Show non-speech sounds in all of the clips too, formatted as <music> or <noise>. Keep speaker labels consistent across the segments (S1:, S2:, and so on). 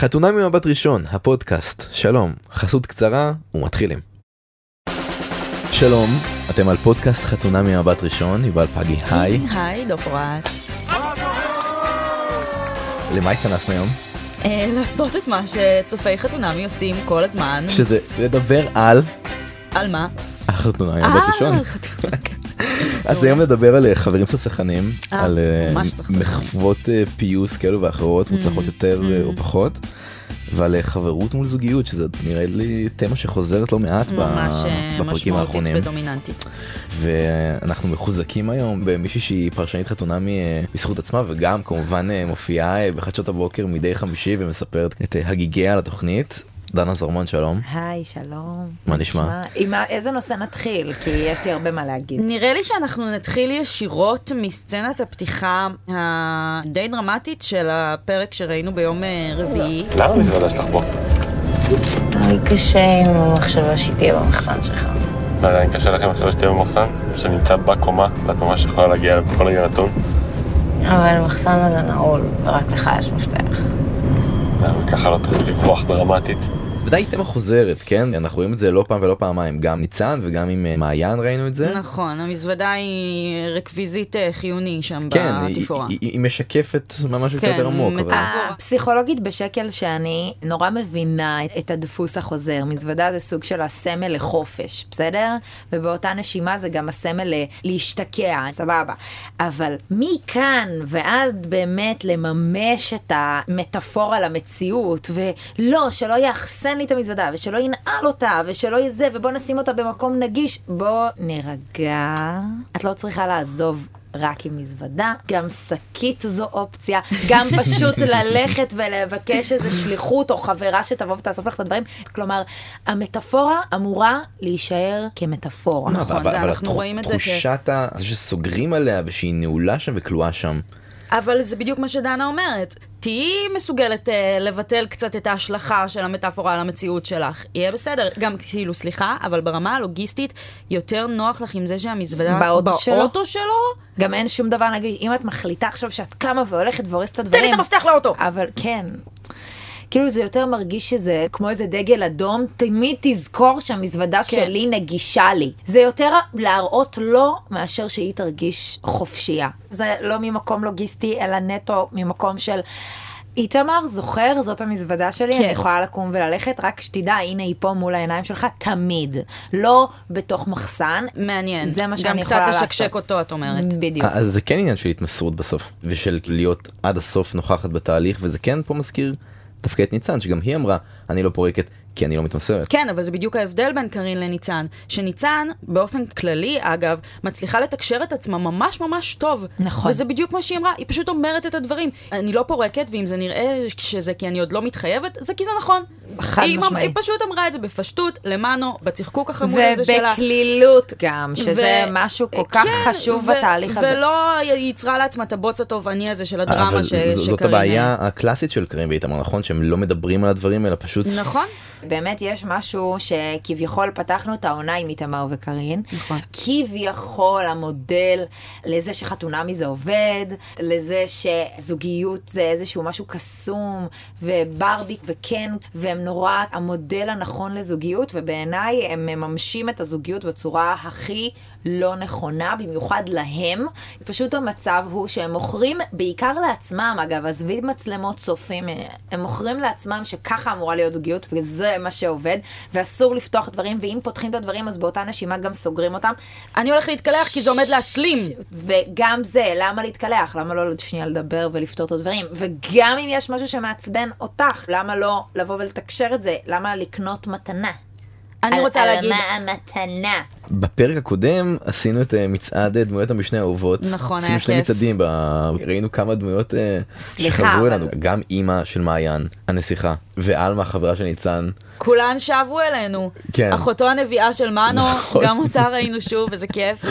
S1: חתונה ממבט ראשון, הפודקאסט. שלום, חסות קצרה ומתחילים. שלום, אתם על פודקאסט חתונה ממבט ראשון, יובל פגי, היי.
S2: היי, דוקטורט.
S1: למה התכנסנו היום?
S2: אה, לעשות את מה שצופי חתונמי עושים כל הזמן.
S1: שזה לדבר על...
S2: על מה?
S1: על חתונה ממבט ראשון.
S2: חתונה.
S1: אז היום נדבר על אה, חברים סכסכנים,
S2: אה,
S1: על אה,
S2: ממש.
S1: מחוות פיוס כאלו ואחרות, מוצלחות יותר אה, או. פחות, ועל חברות מול זוגיות, שזה נראה לי תמה שחוזרת לא מעט ב-
S2: ממש אה,
S1: בפרקים
S2: משמעותית
S1: האחרונים.
S2: ודומיננטית.
S1: ואנחנו מחוזקים היום במישהי שהיא פרשנית חתונמי אה, בזכות עצמה וגם כמובן מופיעה בחדשות הבוקר מדי חמישי ומספרת את הגיגיה על התוכנית. דנה זרמון שלום.
S3: היי, שלום.
S1: מה נשמע?
S3: עם איזה נושא נתחיל? כי יש לי הרבה מה להגיד.
S2: נראה לי שאנחנו נתחיל ישירות מסצנת הפתיחה הדי דרמטית של הפרק שראינו ביום אה, רביעי.
S4: למה המזוודה שלך פה?
S5: היה לי קשה עם המחשבה שהיא תהיה במחסן שלך.
S4: לא יודע, אם קשה לכם עכשיו שתהיה במחסן, שנמצא בקומה, ואת ממש יכולה להגיע בכל רגע נתון.
S5: אבל המחסן הזה נעול, ורק לך יש מפתח.
S4: ככה לא תוכלי לברוח דרמטית?
S1: ודאי תמה חוזרת כן אנחנו רואים את זה לא פעם ולא פעמיים גם ניצן וגם עם אה, מעיין ראינו את זה.
S2: נכון, המזוודה היא רקוויזיט אה, חיוני שם
S1: כן,
S2: בתפאורה.
S1: היא, היא, היא משקפת ממש
S2: כן,
S1: יותר עמוק. אבל...
S3: הפסיכולוגית בשקל שאני נורא מבינה את- את הדפוס החוזר. מזוודה זה סוג של הסמל לחופש, בסדר? ובאותה נשימה זה גם הסמל ל- להשתקע, סבבה. אבל מכאן ועד באמת לממש את המטאפורה למציאות, ולא, שלא יאחסן לי את המזוודה, ושלא ינעל אותה, ושלא יהיה זה, ובוא נשים אותה במקום נגיש, בוא נירגע. את לא צריכה לעזוב. רק עם מזוודה, גם שקית זו אופציה, גם <laughs> פשוט ללכת ולבקש איזה שליחות או חברה שתבוא ותאסוף לך את הדברים. כלומר, המטאפורה אמורה להישאר כמטאפורה.
S2: נכון,
S1: אבל-
S2: זה
S1: אבל
S2: אנחנו רואים את זה כ-
S1: תחושת. זה שסוגרים עליה ושהיא נעולה שם וכלואה שם.
S2: אבל זה בדיוק מה שדנה אומרת. תהיי מסוגלת אה, לבטל קצת את ההשלכה של המטאפורה על המציאות שלך. יהיה בסדר. גם כאילו, סליחה, אבל ברמה הלוגיסטית, יותר נוח לך עם זה שהמזוודה
S3: באוטו שלו?
S2: באוטו שלו?
S3: גם אין שום דבר, נגיד, אם את מחליטה עכשיו שאת קמה והולכת והורסת את
S2: תן
S3: הדברים...
S2: לי את המפתח לאוטו!
S3: אבל כן. כאילו זה יותר מרגיש שזה כמו איזה דגל אדום, תמיד תזכור שהמזוודה
S2: כן.
S3: שלי נגישה לי. זה יותר להראות לו מאשר שהיא תרגיש חופשייה. זה לא ממקום לוגיסטי, אלא נטו ממקום של... איתמר, זוכר? זאת המזוודה שלי,
S2: כן.
S3: אני יכולה לקום וללכת, רק שתדע, הנה היא פה מול העיניים שלך, תמיד. לא בתוך מחסן.
S2: מעניין.
S3: זה מה שאני
S2: גם
S3: יכולה
S2: קצת
S3: לעשות.
S2: לשקשק אותו, את אומרת.
S3: בדיוק.
S1: אז זה כן עניין של התמסרות בסוף ושל להיות עד הסוף נוכחת בתהליך וזה כן פה מזכיר דווקא את ניצן שגם היא אמרה אני לא פורקת כי אני לא מתמסרת.
S2: כן, אבל זה בדיוק ההבדל בין קארין לניצן. שניצן, באופן כללי, אגב, מצליחה לתקשר את עצמה ממש ממש טוב.
S3: נכון.
S2: וזה בדיוק מה שהיא אמרה, היא פשוט אומרת את הדברים. אני לא פורקת, ואם זה נראה שזה כי אני עוד לא מתחייבת, זה כי זה נכון.
S3: חד
S2: היא,
S3: משמעי.
S2: היא פשוט אמרה את זה בפשטות, למנו, בצחקוק החמוד הזה שלה.
S3: ובקלילות גם, שזה
S2: ו-
S3: משהו כל כך
S2: כן,
S3: חשוב
S2: ו-
S3: בתהליך הזה.
S2: ולא ייצרה לעצמה את הבוץ התובעני הזה של הדרמה ש-
S1: זאת הבעיה הקלאסית של קרים ואיתמר נכון שהם לא מדברים על הדברים אלא פשוט
S2: נכון.
S3: באמת יש משהו שכביכול פתחנו את העונה עם איתמר וקארין.
S2: נכון.
S3: כביכול המודל לזה שחתונמי זה עובד, לזה שזוגיות זה איזשהו משהו קסום, וברבי וכן, והם נורא המודל הנכון לזוגיות, ובעיניי הם מממשים את הזוגיות בצורה הכי לא נכונה, במיוחד להם. פשוט המצב הוא שהם מוכרים, בעיקר לעצמם, אגב, עזבי מצלמות צופים, הם מוכרים לעצמם שככה אמורה להיות זוגיות, וזה מה שעובד, ואסור לפתוח דברים, ואם פותחים את הדברים, אז באותה נשימה גם סוגרים אותם.
S2: אני הולך להתקלח כי זה עומד להסלים.
S3: וגם זה, למה להתקלח? למה לא שנייה לדבר ולפתור את הדברים? וגם אם יש משהו שמעצבן אותך, למה לא לבוא ולתקשר את זה? למה לקנות מתנה?
S2: אני
S3: על-
S2: רוצה
S3: על
S2: להגיד...
S3: מה המתנה?
S1: בפרק הקודם עשינו את אה, מצעד אה, דמויות המשנה האהובות.
S2: נכון,
S1: עשינו
S2: היה
S1: שני
S2: כיף.
S1: מצעדים ב... ראינו כמה דמויות אה,
S3: סליחה,
S1: שחזרו
S3: אבל-
S1: אלינו גם אימא של מעיין הנסיכה ועלמה חברה של ניצן.
S2: כולן שבו אלינו.
S1: כן.
S2: אחותו הנביאה של מנו,
S1: נכון.
S2: גם אותה ראינו שוב, וזה כיף. <laughs>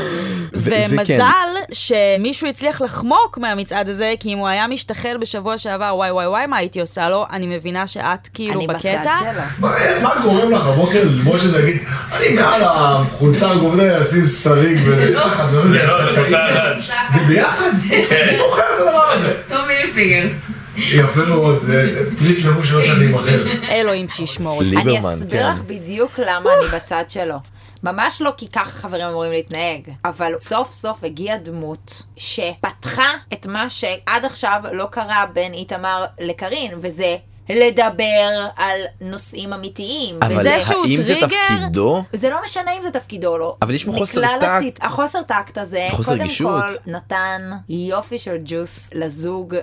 S1: וכן.
S2: ומזל שמישהו הצליח לחמוק מהמצעד הזה, כי אם הוא היה משתחל בשבוע שעבר, וואי וואי וואי, מה הייתי עושה לו? אני מבינה שאת כאילו
S3: אני בצד
S2: בקטע.
S3: שלו.
S6: מה- מה גורם לך הבוקר ללמוד שזה יגיד, אני מעל החולצה הגובדה אשים שריג ויש לך דברים,
S4: זה לא, זה
S6: שריג,
S4: מותר לדעת.
S6: זה ביחד? זה מוכר את הדבר הזה.
S7: טומי הילפיגר.
S6: יפה מאוד, אה, פריט לבוש שלא צריך להימכר.
S2: אלוהים שישמור אותי.
S3: אני אסביר
S1: כן.
S3: לך בדיוק למה אני בצד שלו. ממש לא כי ככה חברים אמורים להתנהג, אבל סוף סוף הגיעה דמות שפתחה את מה שעד עכשיו לא קרה בין איתמר לקרין, וזה לדבר על נושאים אמיתיים.
S1: אבל
S3: וזה,
S2: זה שהוא
S1: האם זה
S2: טריגר-
S1: תפקידו?
S3: זה לא משנה אם זה תפקידו או לא.
S1: אבל יש פה חוסר טקט.
S3: הסיט- החוסר טקט הזה,
S1: חוסר
S3: קודם
S1: רגישות.
S3: כל נתן יופי של ג'וס לזוג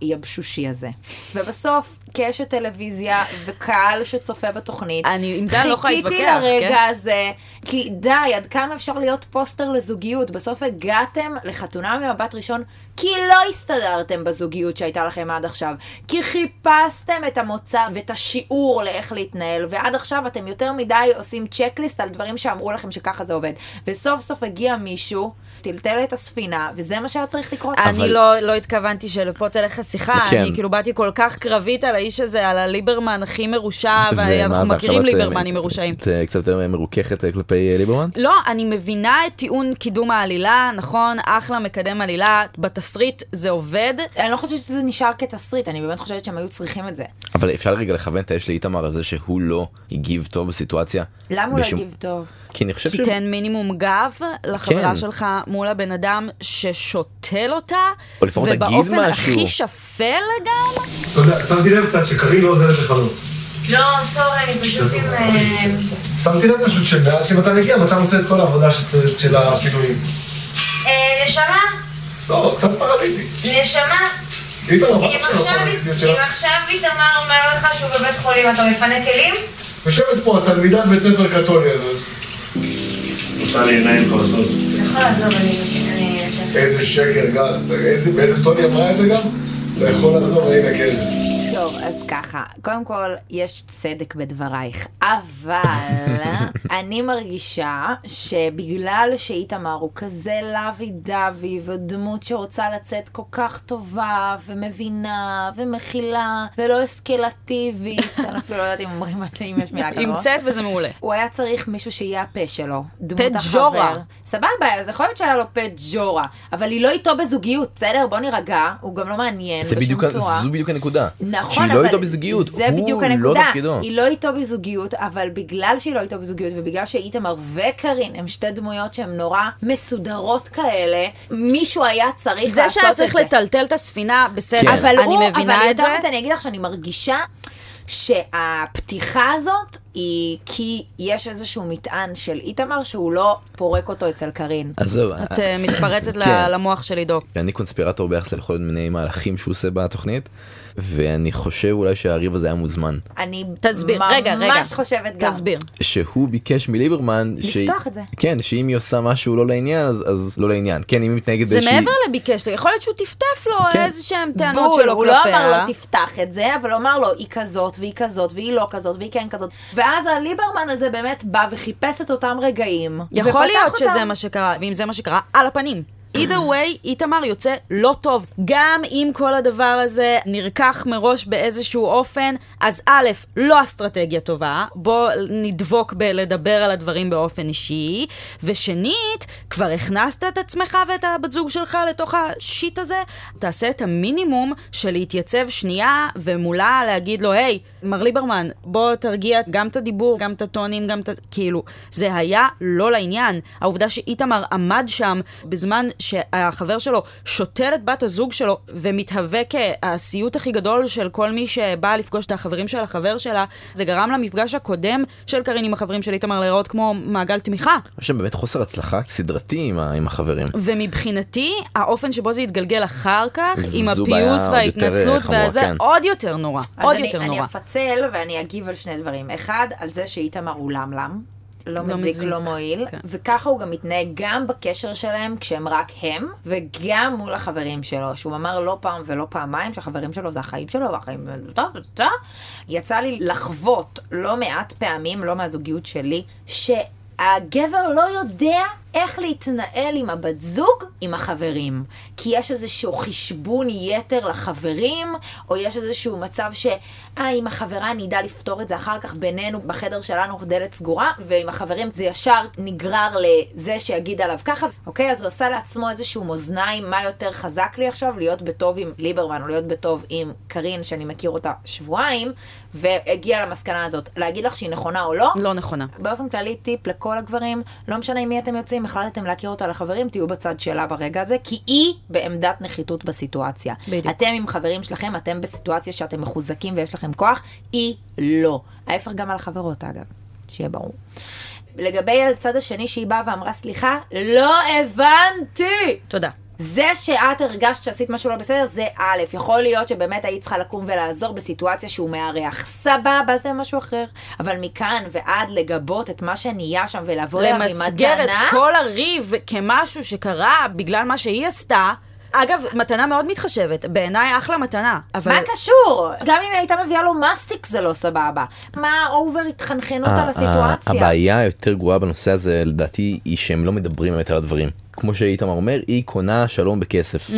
S3: היבשושי הזה. ובסוף, קשת טלוויזיה וקהל שצופה בתוכנית.
S2: אני- עם זה לא יכולה
S3: חיכיתי
S2: להתווכח,
S3: לרגע
S2: כן?
S3: הזה, כי די, עד כמה אפשר להיות פוסטר לזוגיות? בסוף הגעתם לחתונה ממבט ראשון, כי לא הסתדרתם בזוגיות שהייתה לכם עד עכשיו. כי חיפשתם את המוצא ואת השיעור לאיך להתנהל, ועד עכשיו אתם יותר מדי עושים צ'קליסט על דברים שאמרו לכם שככה זה עובד. וסוף סוף הגיע מישהו, טלטל את הספינה, וזה מה שהיה צריך לקרות.
S1: אבל-
S2: אני לא, לא התכוונתי שלפה תלך השיחה,
S1: כן.
S2: אני כאילו באתי כל כך קרבית על האיש הזה, על הליברמן הכי מרושע, ואנחנו מכירים
S1: את,
S2: ליברמנים
S1: אה,
S2: מרושעים.
S1: את, אה, קצת יותר מרוככת אה, כלפי אה, ליברמן?
S2: לא, אני מבינה את טיעון קידום העלילה, נכון, אחלה מקדם עלילה, בתסריט זה עובד.
S3: אני לא חושבת שזה נשאר כתסריט, אני באמת חושבת שהם היו צריכים את זה.
S1: אבל אפשר רגע לכוון את האש לאיתמר על זה שהוא לא הגיב טוב בסיטואציה?
S3: למה הוא לא
S1: בשום-
S3: הגיב טוב?
S1: כי אני חושב ש...
S2: תיתן מינימום גב לחברה
S1: כן.
S2: שלך מול הבן אדם ששותל אותה,
S1: או לפחות תגיד
S2: ובאופן
S1: משהו.
S2: הכי שפל גם,
S6: אתה יודע, שמתי לב קצת שקרין לא עוזרת לחלום.
S5: לא, סורי, אני פשוט עם... אה,
S6: שמתי לב פשוט שמאז שמתן הגיע, מתן עושה את כל העבודה של הפינויים.
S5: אה, נשמה,
S6: לא, קצת פרזיטי.
S5: נשמה, אם עכשיו- איתמר אומר לך שהוא בבית חולים, אתה מפנה כלים?
S6: יושבת פה התלמידת בית ספר קתולי הזאת.
S4: עושה לי עיניים כועסות.
S5: אתה יכול לעזוב, אני... אני...
S6: איזה שקר גס, איזה- באיזה טון היא אמרה את זה גם? אתה יכול לעזוב, הנה כן.
S3: טוב, אז ככה, קודם כל, יש צדק בדברייך, אבל <laughs> אני מרגישה שבגלל שאיתמר הוא כזה לוי דווי, ודמות שרוצה לצאת כל כך טובה, ומבינה, ומכילה, ולא אסקלטיבית, <laughs> אני אפילו לא יודעת אם אומרים אם יש מילה כזאת.
S2: נמצאת וזה מעולה.
S3: הוא היה צריך מישהו שיהיה הפה שלו. דמות החבר. סבבה, אז יכול להיות שהיה לו פה ג'ורה, אבל היא לא איתו בזוגיות, בסדר? בוא נירגע, הוא גם לא מעניין בשום צורה.
S1: זו בדיוק הנקודה.
S3: נכון,
S1: שהיא
S3: אבל
S1: לא איתו בזוגיות,
S3: זה בדיוק הנקודה.
S1: לא תפקידו.
S3: היא לא איתו בזוגיות, אבל בגלל שהיא לא איתו בזוגיות, ובגלל שאיתמר וקארין הם שתי דמויות שהן נורא מסודרות כאלה, מישהו היה צריך
S2: זה
S3: לעשות
S2: שהיה
S3: את זה.
S2: צריך לטלטל את הספינה, בסדר,
S1: כן.
S3: אבל
S2: אני
S3: הוא,
S2: מבינה
S3: אבל
S2: את זה.
S3: יותר מזה אני אגיד לך שאני מרגישה שהפתיחה הזאת היא כי יש איזשהו מטען של איתמר שהוא לא פורק אותו אצל קארין.
S1: אז זהו,
S2: את אה, מתפרצת ל-
S1: כן.
S2: למוח של עידו.
S1: אני קונספירטור ביחס לכל מיני מהלכים שהוא עושה בתוכנית, ואני חושב אולי שהריב הזה היה מוזמן.
S3: אני
S2: תסביר, רגע, רגע.
S3: ממש חושבת גם.
S2: תסביר.
S1: שהוא ביקש מליברמן,
S3: לפתוח את זה.
S1: כן, שאם היא עושה משהו לא לעניין, אז, אז לא לעניין. כן, אם היא מתנהגת
S2: זה מעבר לביקש יכול להיות שהוא טפטף לו
S1: כן.
S2: איזה שהם טענות שלו
S3: הוא לא אמר
S2: כלפיה.
S3: לו תפתח את זה, אבל הוא אמר לו היא כזאת והיא כזאת והיא לא כזאת והיא כן כזאת. ואז הליברמן הזה באמת בא וחיפש את אותם רגעים.
S2: יכול להיות שזה
S3: אותם.
S2: מה שקרה, ואם זה מה שקרה, על הפנים. Either way, איתמר יוצא לא טוב. גם אם כל הדבר הזה נרקח מראש באיזשהו אופן, אז א', לא אסטרטגיה טובה, בוא נדבוק בלדבר על הדברים באופן אישי, ושנית, כבר הכנסת את עצמך ואת הבת זוג שלך לתוך השיט הזה, תעשה את המינימום של להתייצב שנייה ומולה להגיד לו, היי, מר ליברמן, בוא תרגיע גם את הדיבור, גם את הטונים, גם את ה... כאילו, זה היה לא לעניין. העובדה שאיתמר עמד שם בזמן שהחבר שלו שותל את בת הזוג שלו ומתהווה כהסיוט הכי גדול של כל מי שבא לפגוש את החברים של החבר שלה, זה גרם למפגש הקודם של קארין עם החברים של איתמר להיראות כמו מעגל תמיכה.
S1: יש שם באמת חוסר הצלחה סדרתי עם, ה- עם החברים.
S2: ומבחינתי, האופן שבו זה התגלגל אחר כך, עם הפיוס
S1: עוד יותר,
S2: וההתנצלות והזה,
S1: כן.
S2: עוד יותר נורא.
S3: אז
S2: עוד
S3: אני,
S2: יותר
S3: אני
S2: נורא.
S3: אפצל ואני אגיב על שני דברים. אחד, על זה שאיתמר הוא למלם. לא,
S2: לא
S3: מזיק,
S2: מזיק.
S3: לא מועיל,
S2: כן.
S3: וככה הוא גם מתנהג גם בקשר שלהם כשהם רק הם, וגם מול החברים שלו, שהוא אמר לא פעם ולא פעמיים שהחברים שלו זה החיים שלו, והחיים... יצא לי לחוות לא מעט פעמים, לא מהזוגיות שלי, שהגבר לא יודע איך להתנהל עם הבת זוג, עם החברים. כי יש איזשהו חשבון יתר לחברים, או יש איזשהו מצב ש... אה, עם החברה אני אדע לפתור את זה אחר כך בינינו, בחדר שלנו, דלת סגורה, ועם החברים זה ישר נגרר לזה שיגיד עליו ככה, אוקיי? אז הוא עשה לעצמו איזשהו מאזניים, מה יותר חזק לי עכשיו, להיות בטוב עם ליברמן, או להיות בטוב עם קארין, שאני מכיר אותה שבועיים, והגיע למסקנה הזאת. להגיד לך שהיא נכונה או לא?
S2: לא נכונה.
S3: באופן כללי, טיפ לכל הגברים, לא משנה עם מי אתם יוצאים, החלטתם להכיר אותה לחברים, תהיו בצד שלה ברגע הזה, כי היא בעמדת נחיתות בסיטואציה.
S2: בדיוק.
S3: אתם עם חברים שלכם, אתם בסיטואציה שאתם מחוזקים ויש לכם כוח, היא לא. ההפך גם על החברות, אגב, שיהיה ברור. לגבי הצד השני שהיא באה ואמרה, סליחה, לא הבנתי!
S2: תודה.
S3: זה שאת הרגשת שעשית משהו לא בסדר, זה א', יכול להיות שבאמת היית צריכה לקום ולעזור בסיטואציה שהוא מארח. סבבה, זה משהו אחר. אבל מכאן ועד לגבות את מה שנהיה שם ולבוא אליו עם
S2: למסגר את כל הריב כמשהו שקרה בגלל מה שהיא עשתה. אגב, מתנה מאוד מתחשבת, בעיניי אחלה מתנה. אבל...
S3: מה קשור? גם אם היא הייתה מביאה לו מסטיק זה לא סבבה. מה ה over התחנחנות על
S1: ה- ה-
S3: הסיטואציה?
S1: הבעיה היותר גרועה בנושא הזה לדעתי היא שהם לא מדברים באמת על הדברים. כמו שאיתמר אומר היא קונה שלום בכסף.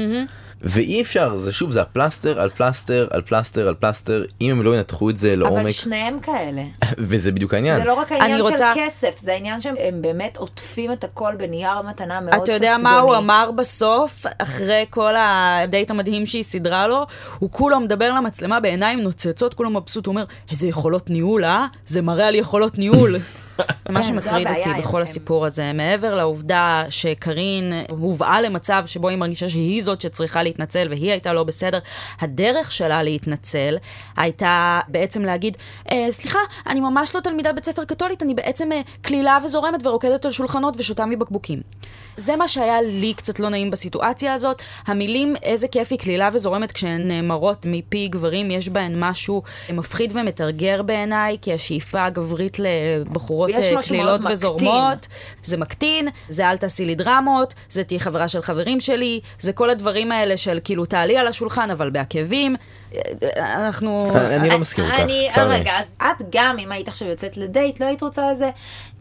S1: ואי אפשר זה שוב זה הפלסטר על פלסטר על פלסטר על פלסטר אם הם לא ינתחו את זה
S3: אבל
S1: לעומק
S3: שניהם כאלה. <laughs>
S1: וזה בדיוק העניין.
S3: זה לא רק העניין
S2: אני
S3: של
S2: רוצה-
S3: כסף, זה העניין שהם הם באמת עוטפים את הכל בנייר מתנה מאוד
S2: אתה יודע מה הוא אמר בסוף, אחרי כל הדייט המדהים שהיא סידרה לו? הוא כולו מדבר למצלמה בעיניים נוצצות, כולו מבסוט, הוא אומר, איזה יכולות ניהול, אה? זה מראה על יכולות ניהול. <laughs> מה
S3: כן,
S2: שמטריד אותי בכל הסיפור הזה, מעבר לעובדה שקארין הובאה למצב שבו היא מרגישה שהיא זאת שצריכה להתנצל והיא הייתה לא בסדר, הדרך שלה להתנצל הייתה בעצם להגיד, אה, סליחה, אני ממש לא תלמידת בית ספר קתולית, אני בעצם אה, קלילה וזורמת ורוקדת על שולחנות ושותה מבקבוקים. זה מה שהיה לי קצת לא נעים בסיטואציה הזאת. המילים איזה כיף היא קלילה וזורמת כשהן נאמרות מפי גברים, יש בהן משהו מפחיד ומתרגר בעיניי, כי השאיפה הגברית לבחורות
S3: ויש
S2: אה, קלילות
S3: מאוד מקטין.
S2: וזורמות, זה מקטין, זה אל תעשי לי דרמות, זה תהיי חברה של חברים שלי, זה כל הדברים האלה של כאילו תעלי על השולחן אבל בעקבים. אה, אה, אנחנו...
S1: אני לא מסכים איתך.
S3: אני,
S1: צר לי.
S3: רגע, אז את גם, אם היית עכשיו יוצאת לדייט, לא היית רוצה איזה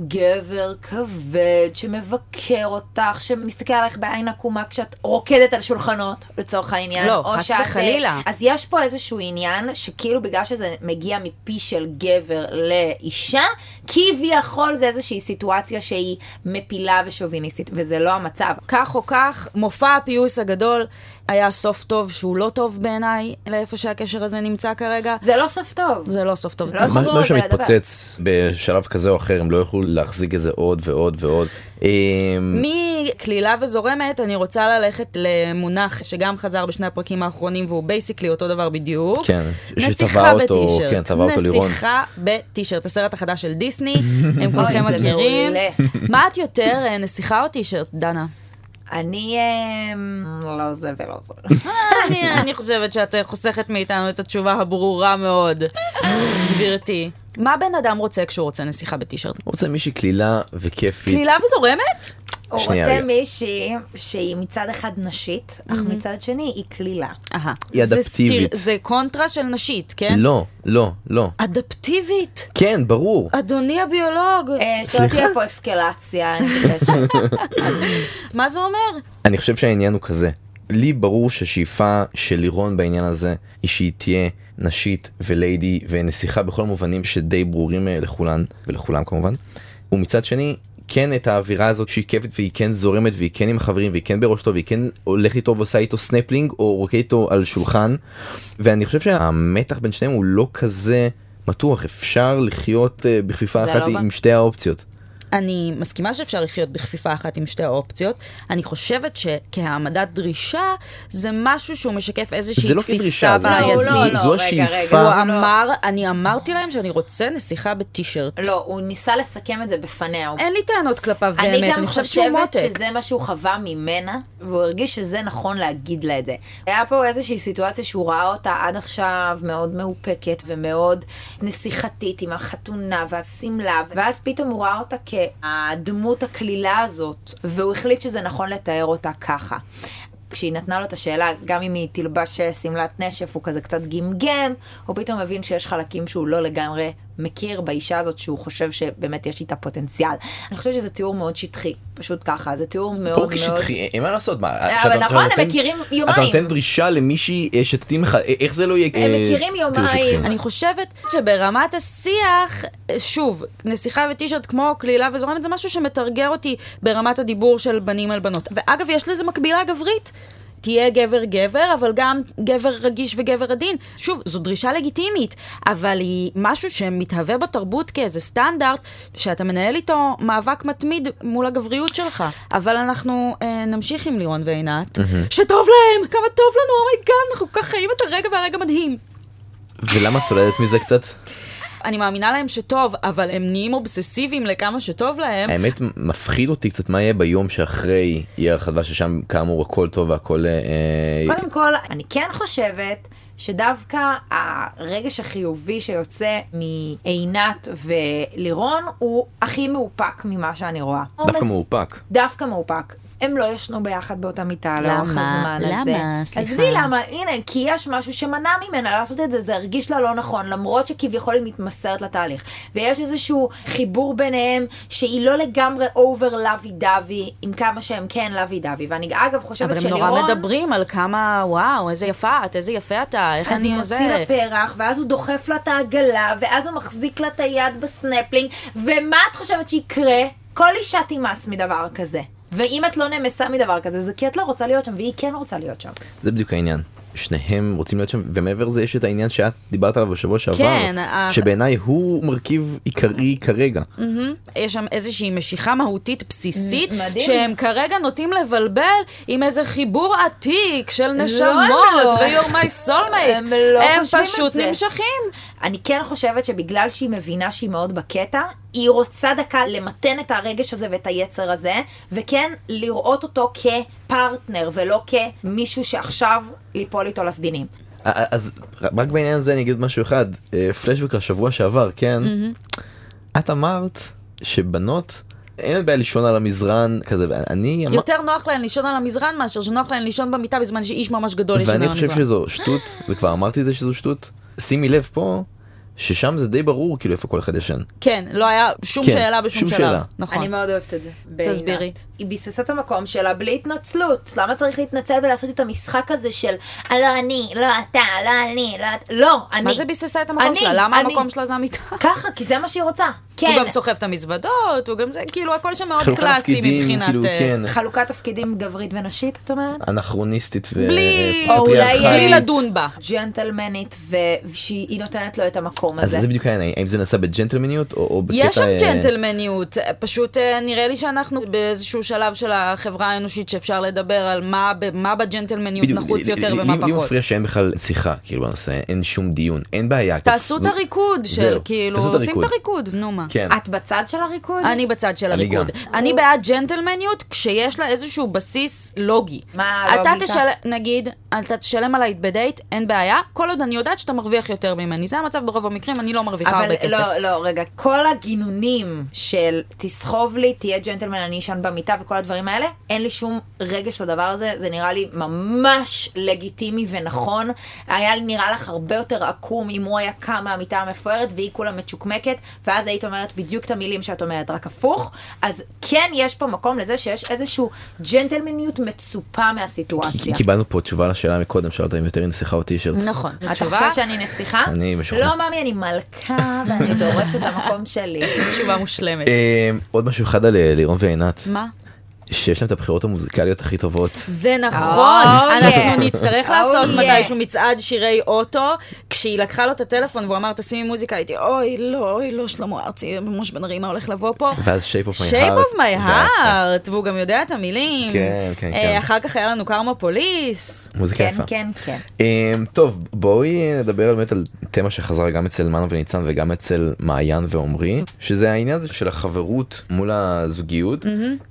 S3: גבר כבד שמבקר אותך, שמסתכל עלייך בעין עקומה כשאת רוקדת על שולחנות, לצורך העניין.
S2: לא, חס
S3: שאת, אה,
S2: וחלילה.
S3: אז יש פה איזשהו עניין, שכאילו בגלל שזה מגיע מפי של גבר לאישה, כביכול זה איזושהי סיטואציה שהיא מפילה ושוביניסטית, וזה לא המצב.
S2: כך או כך, מופע הפיוס הגדול היה סוף טוב שהוא לא טוב בעיניי, לאיפה שהקשר הזה נמצא כרגע.
S3: זה לא סוף טוב.
S2: זה לא סוף טוב.
S3: לא
S1: מה מה שמתפוצץ בשלב כזה או אחר הם לא יוכלו להחזיק את זה עוד ועוד ועוד. אמ,
S2: מקלילה וזורמת, אני רוצה ללכת למונח שגם חזר בשני הפרקים האחרונים והוא basically אותו דבר בדיוק.
S1: כן, שצבע
S2: נסיכה
S1: אותו,
S2: בטישרט.
S1: כן, צבע אותו לירון.
S2: נסיכה בטישרט, הסרט החדש של דיסני, <laughs> הם כולכם
S3: זה
S2: מכירים. מה את יותר, אה, נסיכה או טישרט, דנה?
S3: אני אמ, לא זה ולא זה.
S2: אני, אני חושבת שאת חוסכת מאיתנו את התשובה הברורה מאוד, גברתי. מה בן אדם רוצה כשהוא רוצה נסיכה בטישרט?
S1: הוא רוצה מישהי קלילה וכיפית.
S2: קלילה וזורמת?
S3: הוא רוצה. מישהי שהיא מצד אחד נשית, אך מצד שני היא קלילה.
S2: אהה.
S1: היא
S2: זה
S1: אדפטיבית.
S2: סטיר- זה קונטרה של נשית, כן?
S1: לא, לא, לא.
S2: אדפטיבית.
S1: כן, ברור.
S2: אדוני הביולוג,
S3: אה, שלא תהיה פה אסקלציה, אני מבקשת. <laughs>
S2: מה זה אומר?
S1: אני חושב שהעניין הוא כזה. לי ברור ששאיפה של לירון בעניין הזה היא שהיא תהיה נשית וליידי ונסיכה בכל המובנים שדי ברורים אה, לכולן ולכולם כמובן. ומצד שני כן את האווירה הזאת שהיא כיפית והיא כן זורמת והיא כן עם החברים והיא כן בראש טוב והיא כן הולכת איתו ועושה איתו סנפלינג או רוקד איתו על שולחן. ואני חושב שהמתח בין שניהם הוא לא כזה מתוח אפשר לחיות אה, בכפיפה אחת
S3: לא
S1: עם
S3: ב-
S1: שתי האופציות.
S2: אני מסכימה שאפשר לחיות בכפיפה אחת עם שתי האופציות. אני חושבת שכהעמדת דרישה זה משהו שהוא משקף איזושהי
S1: זה לא
S2: תפיסה
S1: כדרישה, זה-
S2: בעייתית.
S3: לא, לא, לא,
S1: זו
S3: רגע,
S1: השאיפה.
S3: רגע,
S2: הוא
S3: לא.
S2: אמר, אני אמרתי להם שאני רוצה נסיכה בטישרט.
S3: לא, הוא ניסה לסכם את זה בפניה.
S2: אין לי טענות כלפיו
S3: אני
S2: באמת,
S3: גם
S2: אני חושבת שהוא
S3: חושבת
S2: מותק.
S3: שזה מה שהוא חווה ממנה, והוא הרגיש שזה נכון להגיד לה את זה. היה פה איזושהי סיטואציה שהוא ראה אותה עד עכשיו מאוד מאופקת ומאוד נסיכתית עם החתונה והשמלה, ואז פתאום הוא ראה אותה כהדמות הקלילה הזאת, והוא החליט שזה נכון לתאר אותה ככה. כשהיא נתנה לו את השאלה, גם אם היא תלבש שמלת נשף, הוא כזה קצת גמגם, הוא פתאום מבין שיש חלקים שהוא לא לגמרי מכיר באישה הזאת שהוא חושב שבאמת יש איתה פוטנציאל. אני חושבת שזה תיאור מאוד שטחי, פשוט ככה, זה תיאור מאוד
S1: ברור
S3: מאוד...
S1: כשטחי, אין מה לעשות, מה,
S3: אבל
S1: כשאתה-
S3: נכון,
S1: אתה
S3: הם מכירים
S1: אתה
S3: יומיים.
S1: נותן דרישה למישהי אה, שתתאים לך, אה, איך זה לא יהיה...
S3: הם
S1: אה,
S3: מכירים יומיים.
S1: שטחי?
S2: אני חושבת שברמת השיח, שוב, נסיכה וטישרט כמו כלילה וזורמת זה משהו שמתרגר אותי ברמת הדיבור של בנים על בנות. ואגב, יש לזה מקבילה גברית. תהיה גבר גבר, אבל גם גבר רגיש וגבר עדין. שוב, זו דרישה לגיטימית, אבל היא משהו שמתהווה בתרבות כאיזה סטנדרט, שאתה מנהל איתו מאבק מתמיד מול הגבריות שלך. אבל אנחנו אה, נמשיך עם לירון ועינת, שטוב להם, כמה טוב לנו, oh my god, אנחנו כל כך חיים את הרגע והרגע מדהים.
S1: ולמה את סולדת מזה קצת?
S2: אני מאמינה להם שטוב, אבל הם נהיים אובססיביים לכמה שטוב להם.
S1: האמת מפחיד אותי קצת מה יהיה ביום שאחרי יהיה הרחבה ששם כאמור הכל טוב והכל... אה,
S3: קודם כל, אני כן חושבת שדווקא הרגש החיובי שיוצא מעינת ולירון הוא הכי מאופק ממה שאני רואה.
S1: דווקא מאופק.
S3: דווקא מאופק. הם לא ישנו ביחד באותה מיטה לאורך
S2: למה?
S3: הזמן הזה.
S2: למה? סליחה.
S3: עזבי למה, הנה, כי יש משהו שמנע ממנה לעשות את זה, זה הרגיש לה לא נכון, למרות שכביכול היא מתמסרת לתהליך. ויש איזשהו חיבור ביניהם, שהיא לא לגמרי over lovey dovey, עם כמה שהם כן lovey dovey. ואני אגב חושבת
S2: אבל הם
S3: שלירון...
S2: נורא מדברים על כמה, וואו, איזה יפה את, איזה יפה אתה, איך
S3: אז
S2: אני
S3: הוא
S2: זה.
S3: מוציא לה פרח, ואז הוא דוחף לה את העגלה, ואז הוא מחזיק לה את היד בסנפלינג, ומה את חושבת שיקרה? כל אישה תימאס מדבר כזה. ואם את לא נמסה מדבר כזה, זה כי את לא רוצה להיות שם, והיא כן רוצה להיות שם.
S1: זה בדיוק העניין. שניהם רוצים להיות שם ומעבר לזה יש את העניין שאת דיברת עליו בשבוע שעבר
S2: כן, ה-
S1: שבעיניי הוא מרכיב עיקרי כרגע
S2: יש שם איזושהי משיכה מהותית בסיסית,
S3: מדהים.
S2: שהם כרגע נוטים לבלבל עם איזה חיבור עתיק של
S3: הם
S2: נשמות,
S3: לא.
S2: ו-you're my soulmate.
S3: הם לא
S2: הם פשוט. נמשכים.
S3: אני כן חושבת שבגלל שהיא מבינה שהיא מאוד בקטע, היא רוצה דקה למתן את הרגש הזה ואת היצר הזה, וכן לראות אותו כפרטנר ולא כמישהו שעכשיו ליפול איתו לסדינים.
S1: אז רק בעניין הזה אני אגיד משהו אחד אה, פלשבק לשבוע שעבר כן את אמרת שבנות אין בעיה לישון על המזרן כזה ואני אמר-
S2: יותר נוח להן לישון על המזרן מאשר שנוח להן לישון במיטה בזמן שאיש ממש גדול ישן על
S1: ואני חושב
S2: המזרן.
S1: שזו שטות וכבר אמרתי את זה שזו שטות שימי לב פה ששם זה די ברור כאילו איפה כל אחד ישן.
S2: כן, לא היה שום
S1: כן,
S2: שאלה בשום
S1: שום
S2: שלב.
S1: שאלה.
S2: נכון.
S3: אני מאוד אוהבת את זה.
S2: תסבירי.
S3: היא ביססה את המקום שלה בלי התנצלות. למה צריך להתנצל ולעשות את המשחק הזה של "אה, לא אני, לא אתה, לא אני, לא אתה, לא, אני.
S2: מה זה ביססה את המקום
S3: אני,
S2: שלה? למה
S3: אני.
S2: המקום שלה זה המיטה?
S3: ככה, כי זה מה שהיא רוצה. כן.
S2: הוא גם סוחב את המזוודות, הוא גם זה, כאילו הכל שם מאוד קלאסי
S1: תפקידים,
S2: מבחינת...
S1: כאילו,
S2: אה,
S1: כן,
S3: חלוקת תפקידים גברית ונשית, את אומרת?
S1: אנכרוניסטית
S2: בלי-
S3: או אולי.
S2: בלי לדון בה.
S3: ג'נטלמנית, ושהיא נותנת לו את המקום
S1: אז
S3: הזה.
S1: זה בדיוק העניין האם זה נעשה בג'נטלמניות או או בקטע
S2: יש שם
S1: אה,
S2: ג'נטלמניות, פשוט אה, נראה לי שאנחנו באיזשהו שלב של החברה האנושית שאפשר לדבר על מה ב- מה בג'נטלמניות
S1: בדיוק,
S2: נחוץ
S1: לי-
S2: יותר
S1: לי-
S2: ומה
S1: לי
S2: פחות.
S1: מפריע שאין בכלל שיחה כאילו בנושא אין שום דיון אין בעיה.
S2: תעשו את הריקוד של כאילו,
S1: את
S2: עושים את
S1: הריקוד.
S2: הריקוד, נו מה.
S1: כן.
S3: את בצד של הריקוד?
S2: אני בצד של
S1: אני
S2: הריקוד.
S1: גם.
S2: אני בעד ג'נטלמניות כשיש לה איזשהו בסיס לוגי.
S3: מה
S2: אתה
S3: הלוגיקה?
S2: תשלם, נגיד, אתה תשלם עליי בדייט, אין בעיה, כל עוד אני יודעת שאתה מרוויח יותר ממני. זה המצב ברוב המקרים, אני לא מרוויחה
S3: אבל
S2: הרבה כסף.
S3: לא, לא, רגע, כל הגינונים של תסחוב לי, תהיה ג'נטלמן, אני אשן במיטה וכל הדברים האלה, אין לי שום רגש לדבר הזה, זה נראה לי ממש לגיטימי ונכון. היה נראה לך הרבה יותר עקום אם הוא היה קם מהמיטה המפוארת והיא כולה מצ'וקמקת, ואז היית אומרת בדיוק את המילים שאת אומרת, רק הפוך. אז כן יש פה מקום לזה שיש איזשהו ג'נטלמניות מצופה מהסיטואציה.
S1: קיבלנו פה תשובה לשאלה מקודם שאלת אם יותר נסיכה או טישרט.
S2: נכון.
S3: אתה
S2: התשובה,
S3: חושב שאני נסיכה?
S1: אני משוכנע.
S3: לא, ממי, אני מלכה ואני דורשת את המקום שלי.
S2: תשובה מושלמת.
S1: אה, עוד משהו אחד על אה, לירון ועינת
S2: מה?
S1: שיש להם את הבחירות המוזיקליות הכי טובות.
S2: זה נכון,
S3: Oh,
S2: אנחנו. נצטרך
S3: Oh,
S2: לעשות. מתישהו מצעד שירי אוטו. כשהיא לקחה לו את הטלפון והוא אמר תשימי מוזיקה, הייתי אוי לא, אוי לא, שלמה ארצי, ממש בן ארי, מה הולך לבוא פה?
S1: ואז shape of my
S2: Shape
S1: heart.
S2: of my
S1: זה היה יפה.
S2: heart, והוא גם יודע את המילים.
S1: כן, כן,
S2: אה,
S1: כן.
S2: אחר כך היה לנו קרמה פוליס.
S1: מוזיקה
S3: כן,
S1: יפה.
S3: כן, כן.
S1: אמ, טוב בואי נדבר באמת על תמה שחזרה גם אצל מנו וניצן וגם אצל מעיין ועומרי שזה העניין הזה של החברות מול הזוגיות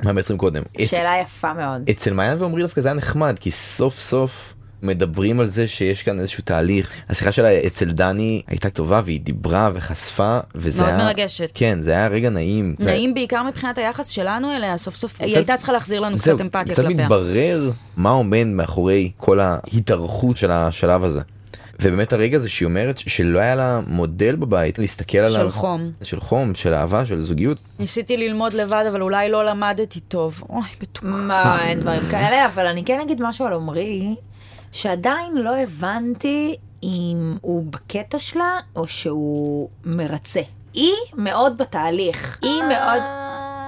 S1: מה מייצרים קודם. אצ-
S3: שאלה יפה מאוד.
S1: אצל מעיין ועומרי דווקא זה היה נחמד כי סוף סוף מדברים על זה שיש כאן איזשהו תהליך השיחה שלה אצל דני הייתה טובה והיא דיברה וחשפה וזה
S2: מאוד
S1: היה
S2: מרגשת.
S1: כן זה היה רגע נעים.
S2: נעים בעיקר מבחינת היחס שלנו אליה, סוף סוף היא
S1: קצת-
S2: הייתה צריכה להחזיר לנו קצת אמפתיה
S1: קצת
S2: כלפיה.
S1: מתברר מה עומד מאחורי כל ההתארכות של השלב הזה. ובאמת הרגע הזה שהיא אומרת שלא היה לה מודל בבית להסתכל עליו.
S2: של חום.
S1: של חום, של אהבה, של זוגיות.
S2: ניסיתי ללמוד לבד, אבל אולי לא למדתי טוב. אוי, מתוקה.
S3: מה, אין דברים כאלה, אבל אני כן אגיד משהו על עמרי, שעדיין לא הבנתי אם הוא בקטע שלה או שהוא מרצה. היא מאוד בתהליך, היא מאוד...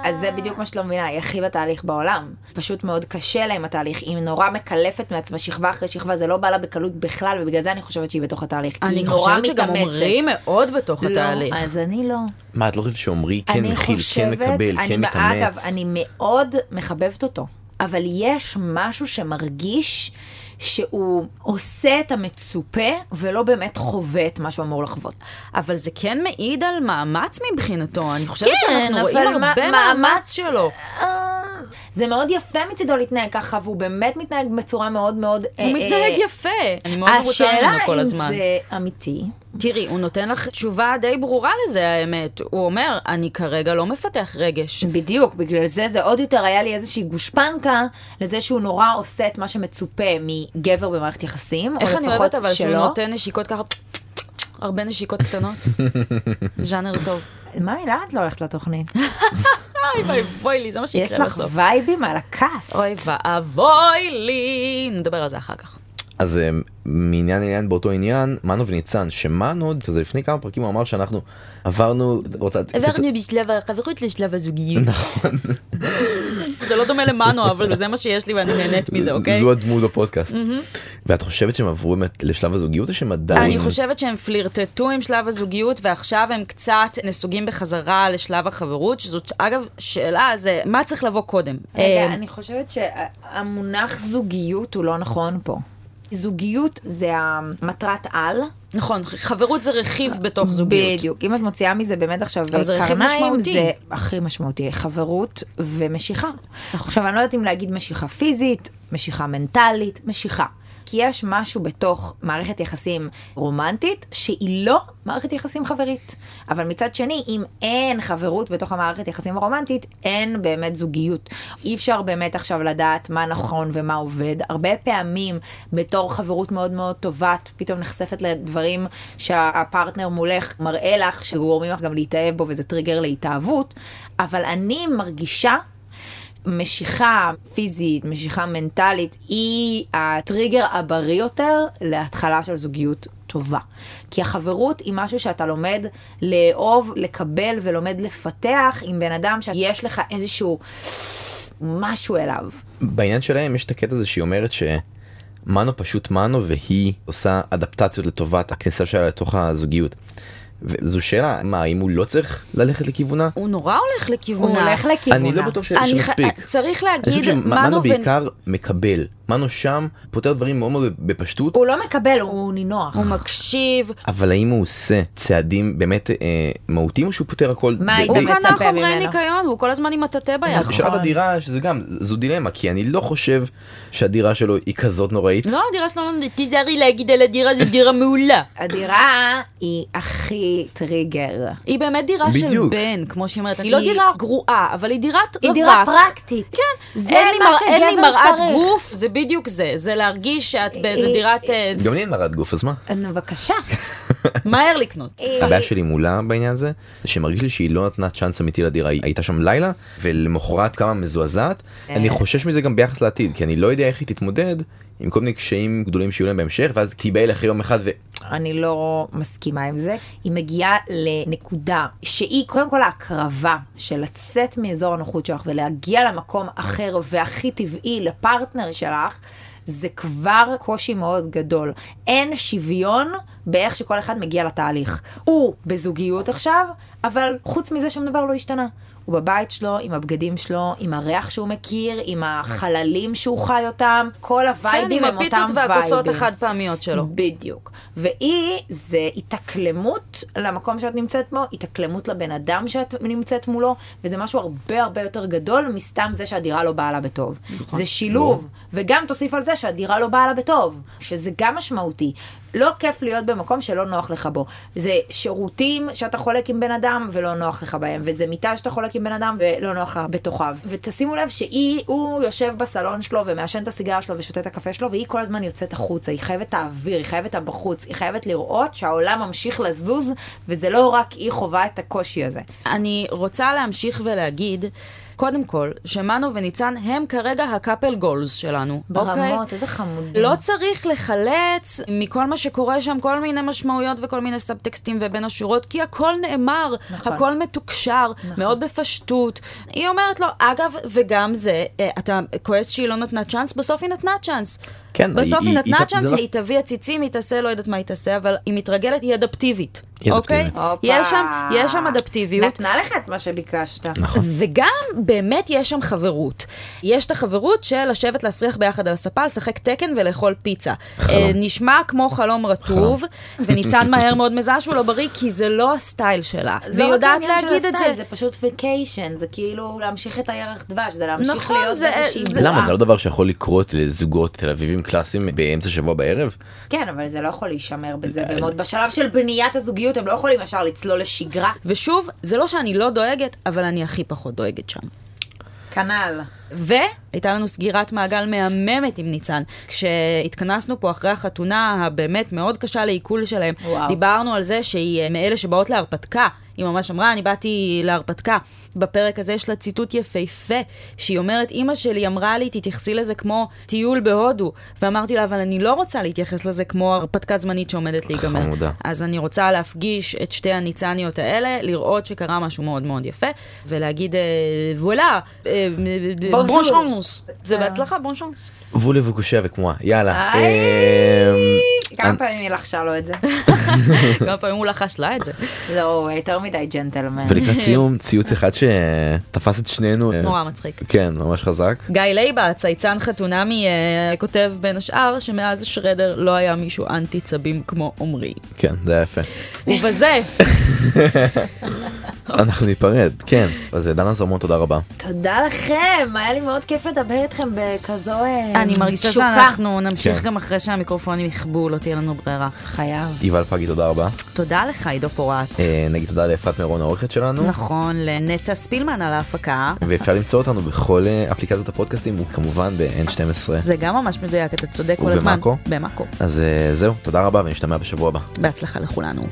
S3: אז זה בדיוק מה שלא מבינה, היא הכי בתהליך בעולם. פשוט מאוד קשה לה עם התהליך, היא נורא מקלפת מעצמה שכבה אחרי שכבה, זה לא בא לה בקלות בכלל, ובגלל זה אני חושבת שהיא בתוך התהליך.
S2: אני חושבת שגם. עומרי מאוד בתוך התהליך.
S3: לא, אז אני לא.
S1: מה, את לא חושבת שעמרי כן
S3: אני
S1: מכיל, כן
S3: חושבת,
S1: מקבל,
S3: אני,
S1: כן
S3: אגב,
S1: מתאמץ?
S3: אני מאוד מחבבת אותו, אבל יש משהו שמרגיש שהוא עושה את המצופה ולא באמת חווה את מה שהוא אמור לחוות.
S2: אבל זה כן מעיד על מאמץ מבחינתו, אני חושבת
S3: כן,
S2: שאנחנו רואים הרבה
S3: מאמץ-
S2: מאמץ שלו.
S3: אה, זה מאוד יפה מצידו להתנהג ככה, והוא באמת מתנהג בצורה מאוד מאוד...
S2: הוא
S3: אה,
S2: מתנהג
S3: אה,
S2: יפה, אני מאוד מרוצה
S3: השאלה
S2: ממנו כל
S3: אם
S2: הזמן.
S3: זה אמיתי.
S2: תראי, הוא נותן לך תשובה די ברורה לזה, האמת. הוא אומר, אני כרגע לא מפתח רגש.
S3: בדיוק, בגלל זה זה עוד יותר היה לי איזושהי גושפנקה לזה שהוא נורא עושה את מה שמצופה מגבר במערכת יחסים, או
S2: איך אני
S3: לפחות
S2: אוהבת אבל שהוא. נותן נשיקות ככה, הרבה נשיקות קטנות. <laughs> ז'אנר טוב.
S3: מה, למה את לא הולכת לתוכנית?
S2: אוי ואבוי לי, זה מה
S3: יש
S2: שיקרה
S3: לך
S2: בסוף.
S3: וייבים על הכעס.
S2: אוי ואבוי לי. נדבר על זה אחר כך.
S1: אז אה, מעניין לעניין באותו עניין, מנו וניצן, שמנו, כזה לפני כמה פרקים הוא אמר שאנחנו עברנו, רוצה,
S2: עברנו בשלב החברות לשלב הזוגיות. זה לא דומה למנו, אבל זה מה שיש לי ואני נהנית מזה, אוקיי?
S1: זו הדמות בפודקאסט. ואת חושבת שהם עברו באמת לשלב הזוגיות או שהם עדיין...
S2: אני חושבת שהם פלירטטו עם שלב הזוגיות ועכשיו הם קצת נסוגים בחזרה לשלב החברות, שזאת אגב שאלה זה מה צריך לבוא קודם.
S3: רגע,
S2: אה,
S3: אני חושבת שהמונח זוגיות הוא לא נכון פה. זוגיות זה המטרת על.
S2: נכון, חברות זה רכיב בתוך זוגיות.
S3: בדיוק. אם את מוציאה מזה באמת עכשיו קרניים. זה הכי משמעותי, חברות ומשיכה. עכשיו, אני לא יודעת אם להגיד משיכה פיזית, משיכה מנטלית, משיכה. כי יש משהו בתוך מערכת יחסים רומנטית שהיא לא מערכת יחסים חברית. אבל מצד שני, אם אין חברות בתוך המערכת יחסים הרומנטית, אין באמת זוגיות. אי אפשר באמת עכשיו לדעת מה נכון ומה עובד. הרבה פעמים בתור חברות מאוד מאוד טובה, את פתאום נחשפת לדברים שהפרטנר מולך מראה לך, שגורמים לך גם להתאהב בו וזה טריגר להתאהבות. אבל אני מרגישה משיכה פיזית, משיכה מנטלית, היא הטריגר הבריא יותר להתחלה של זוגיות טובה. כי החברות היא משהו שאתה לומד לאהוב, לקבל ולומד לפתח עם בן אדם שיש לך איזשהו משהו אליו.
S1: בעניין שלהם יש את הקטע הזה שהיא אומרת שמנו פשוט מנו והיא עושה אדפטציות לטובת הכניסה שלה לתוך הזוגיות. וזו שאלה, מה, האם הוא לא צריך ללכת לכיוונה?
S2: הוא נורא הולך לכיוונה.
S3: הוא הולך לכיוונה.
S1: אני לא בטוח ש-
S2: אני
S1: שמספיק.
S2: צריך
S1: אני
S2: להגיד,
S1: חושב שמנו. בעיקר מקבל. מנו שם פותר דברים מאוד מאוד בפשטות,
S3: הוא לא מקבל, הוא נינוח.
S2: הוא מקשיב,
S1: אבל האם הוא עושה צעדים באמת אה, מהותיים או שהוא פותר הכל
S3: מה היית
S2: הוא
S1: די-
S3: מצפה
S2: קנה חומרי
S3: ממנו.
S2: ניקיון, והוא כל הזמן עם מטאטא ביד.
S3: נכון.
S1: בשאלת הדירה שזה גם זו דילמה כי אני לא חושב שהדירה שלו היא כזאת נוראית.
S2: לא, הדירה שלו, לא- תיזהרי להגיד על הדירה, זו דירה מעולה.
S3: הדירה היא הכי טריגר.
S2: היא באמת דירה של. בן, כמו שהיא אומרת. היא לא דירה גרועה, אבל היא דירת רווק.
S3: היא דירה פרקטית.
S2: כן,
S3: זה
S2: אין לי, מראת
S3: צריך.
S2: גוף, זה בדיוק זה. זה להרגיש שאת באיזה דירת... אה,
S1: גם לי אין מראת גוף אז מה?
S3: נו, בבקשה. <laughs>
S2: מהר לקנות.
S1: הבעיה שלי מולה בעניין הזה זה שמרגיש לי שהיא לא נתנה צ'אנס אמיתי לדירה היא הייתה שם לילה ולמחרת כמה מזועזעת אני חושש מזה גם ביחס לעתיד כי אני לא יודע איך היא תתמודד עם כל מיני קשיים גדולים שיהיו להם בהמשך ואז תיבהל אחרי יום אחד ו...
S3: אני לא מסכימה עם זה. היא מגיעה לנקודה שהיא קודם כל ההקרבה של לצאת מאזור הנוחות שלך ולהגיע למקום אחר והכי טבעי לפרטנר שלך. זה כבר קושי מאוד גדול. אין שוויון באיך שכל אחד מגיע לתהליך. הוא בזוגיות עכשיו, אבל חוץ מזה שום דבר לא השתנה. הוא בבית שלו, עם הבגדים שלו, עם הריח שהוא מכיר, עם החללים שהוא חי אותם, כל
S2: כן,
S3: הווייבים
S2: עם
S3: הם אותם
S2: הפיצות
S3: וייבים.
S2: והכוסות החד פעמיות שלו.
S3: בדיוק. והיא, זה התאקלמות למקום שאת נמצאת בו, התאקלמות לבן אדם שאת נמצאת מולו, וזה משהו הרבה הרבה יותר גדול מסתם זה שהדירה לא באה לה בטוב. זה שילוב, וגם תוסיף על זה שהדירה לא באה לה בטוב, שזה גם משמעותי. לא כיף להיות במקום שלא נוח לך בו. זה שירותים שאתה חולק עם בן אדם ולא נוח לך בהם, וזה מיטה שאתה חולק עם בן אדם ולא נוח לך בתוכיו. ותשימו לב שהיא, הוא יושב בסלון שלו ומעשן את הסיגריה שלו ושותה את הקפה שלו, והיא כל הזמן יוצאת החוצה, היא חייבת את האוויר, היא חייבת את הבחוץ, היא חייבת לראות שהעולם ממשיך לזוז, וזה לא רק היא חווה את הקושי הזה.
S2: אני רוצה להמשיך ולהגיד, קודם כל, שמנו וניצן הם כרגע הקאפל גולס שלנו, אוקיי?
S3: ברמות, איזה חמודים.
S2: לא צריך לחלץ מכל מה שקורה שם כל מיני משמעויות וכל מיני סאבטקסטים ובין השורות, כי הכל נאמר,
S3: נכון.
S2: הכל מתוקשר, מאוד בפשטות. היא אומרת לו, אגב, וגם זה, אה, אתה כועס שהיא לא נתנה צ'אנס, בסוף היא נתנה צ'אנס.
S1: כן,
S2: בסוף
S1: היא-
S2: היא נתנה צ'אנס,
S1: לא-
S2: היא תביא עציצים, היא תעשה, לא יודעת מה היא תעשה, אבל היא מתרגלת, היא אדפטיבית.
S1: היא
S2: אוקיי?
S1: אדפטיבית.
S3: הופה.
S2: יש שם, יש שם אדפטיביות.
S3: נתנה לך את מה שביקשת.
S1: נכון.
S2: וגם באמת יש שם חברות. יש את החברות של לשבת להסריח ביחד על הספה, לשחק תקן ולאכול פיצה.
S1: חלום.
S2: אה, נשמע כמו חלום רטוב, וניצן מהר <laughs> מאוד מזהה שהוא לא בריא, כי זה לא הסטייל שלה.
S3: לא
S2: והיא יודעת להגיד את זה.
S3: זה פשוט ויקיישן, זה כאילו להמשיך את הירח דבש, זה להמשיך
S2: נכון,
S3: להיות
S2: זה-
S3: באיזושהי.
S1: למה זה לא דבר שיכול לקרות לזוגות תל אביבים קלאסיים באמצע שבוע בערב?
S3: כן, אבל זה לא יכול להישמר בזה, והם עוד בשלב של בניית הזוגיות, הם לא יכולים ישר לצלול לשגרה.
S2: ושוב, זה לא שאני לא דואגת, אבל אני הכי פחות דואגת שם.
S3: כנ"ל.
S2: והייתה לנו סגירת מעגל מהממת עם ניצן. כשהתכנסנו פה אחרי החתונה הבאמת מאוד קשה לעיכול שלהם,
S3: וואו.
S2: דיברנו על זה שהיא אה, מאלה שבאות להרפתקה. היא ממש אמרה, אני באתי להרפתקה. בפרק הזה יש לה ציטוט יפהפה, שהיא אומרת, אימא שלי אמרה לי, תתייחסי לזה כמו טיול בהודו. ואמרתי לה, אבל אני לא רוצה להתייחס לזה כמו הרפתקה זמנית שעומדת להיגמר.
S1: חמודה.
S2: אז אני רוצה להפגיש את שתי הניצניות האלה, לראות שקרה משהו מאוד מאוד יפה, ולהגיד, אה, וואלה, אה. בון שונס. זה בהצלחה, בון שונס.
S1: וולה וקושה וכמוה, יאללה.
S3: כמה
S1: אני-
S3: פעמים היא לחשה לו את זה?
S2: כמה פעמים הוא לחש לה את זה.
S3: לא, יותר מדי ג'נטלמן.
S1: ולקראת סיום ציוץ אחד <laughs> שתפס את שנינו. אה,
S2: נורא מצחיק.
S1: כן, ממש חזק.
S2: גיא לייבה, צייצן חתונמי, אה, כותב בין השאר שמאז שרדר לא היה מישהו אנטי צבים כמו עמרי.
S1: כן, זה היה יפה.
S2: ובזה, <laughs>
S1: אנחנו ניפרד, כן. אז דנה זרמון, תודה רבה.
S3: תודה לכם, היה לי מאוד כיף לדבר איתכם בכזו אה,
S2: אני מרגישה. שאנחנו נמשיך
S1: כן.
S2: גם אחרי שהמיקרופונים יכבו, לא תהיה לנו ברירה.
S3: חייב.
S1: יובל פגי, תודה רבה.
S2: תודה לך, עידו פורט.
S1: אה, נגיד תודה לאפרת מירון העורכת שלנו.
S2: נכון, לנטע ספילמן על ההפקה.
S1: ואפשר למצוא אותנו בכל אה, אפליקציות הפודקאסטים וכמובן ב-N12.
S2: זה גם ממש מדויק, אתה צודק כל הזמן.
S1: ובמאקו?
S2: במאקו.
S1: אז אה, זהו, תודה רבה ונשתמע בשבוע הבא.
S2: בהצלחה לכולנו.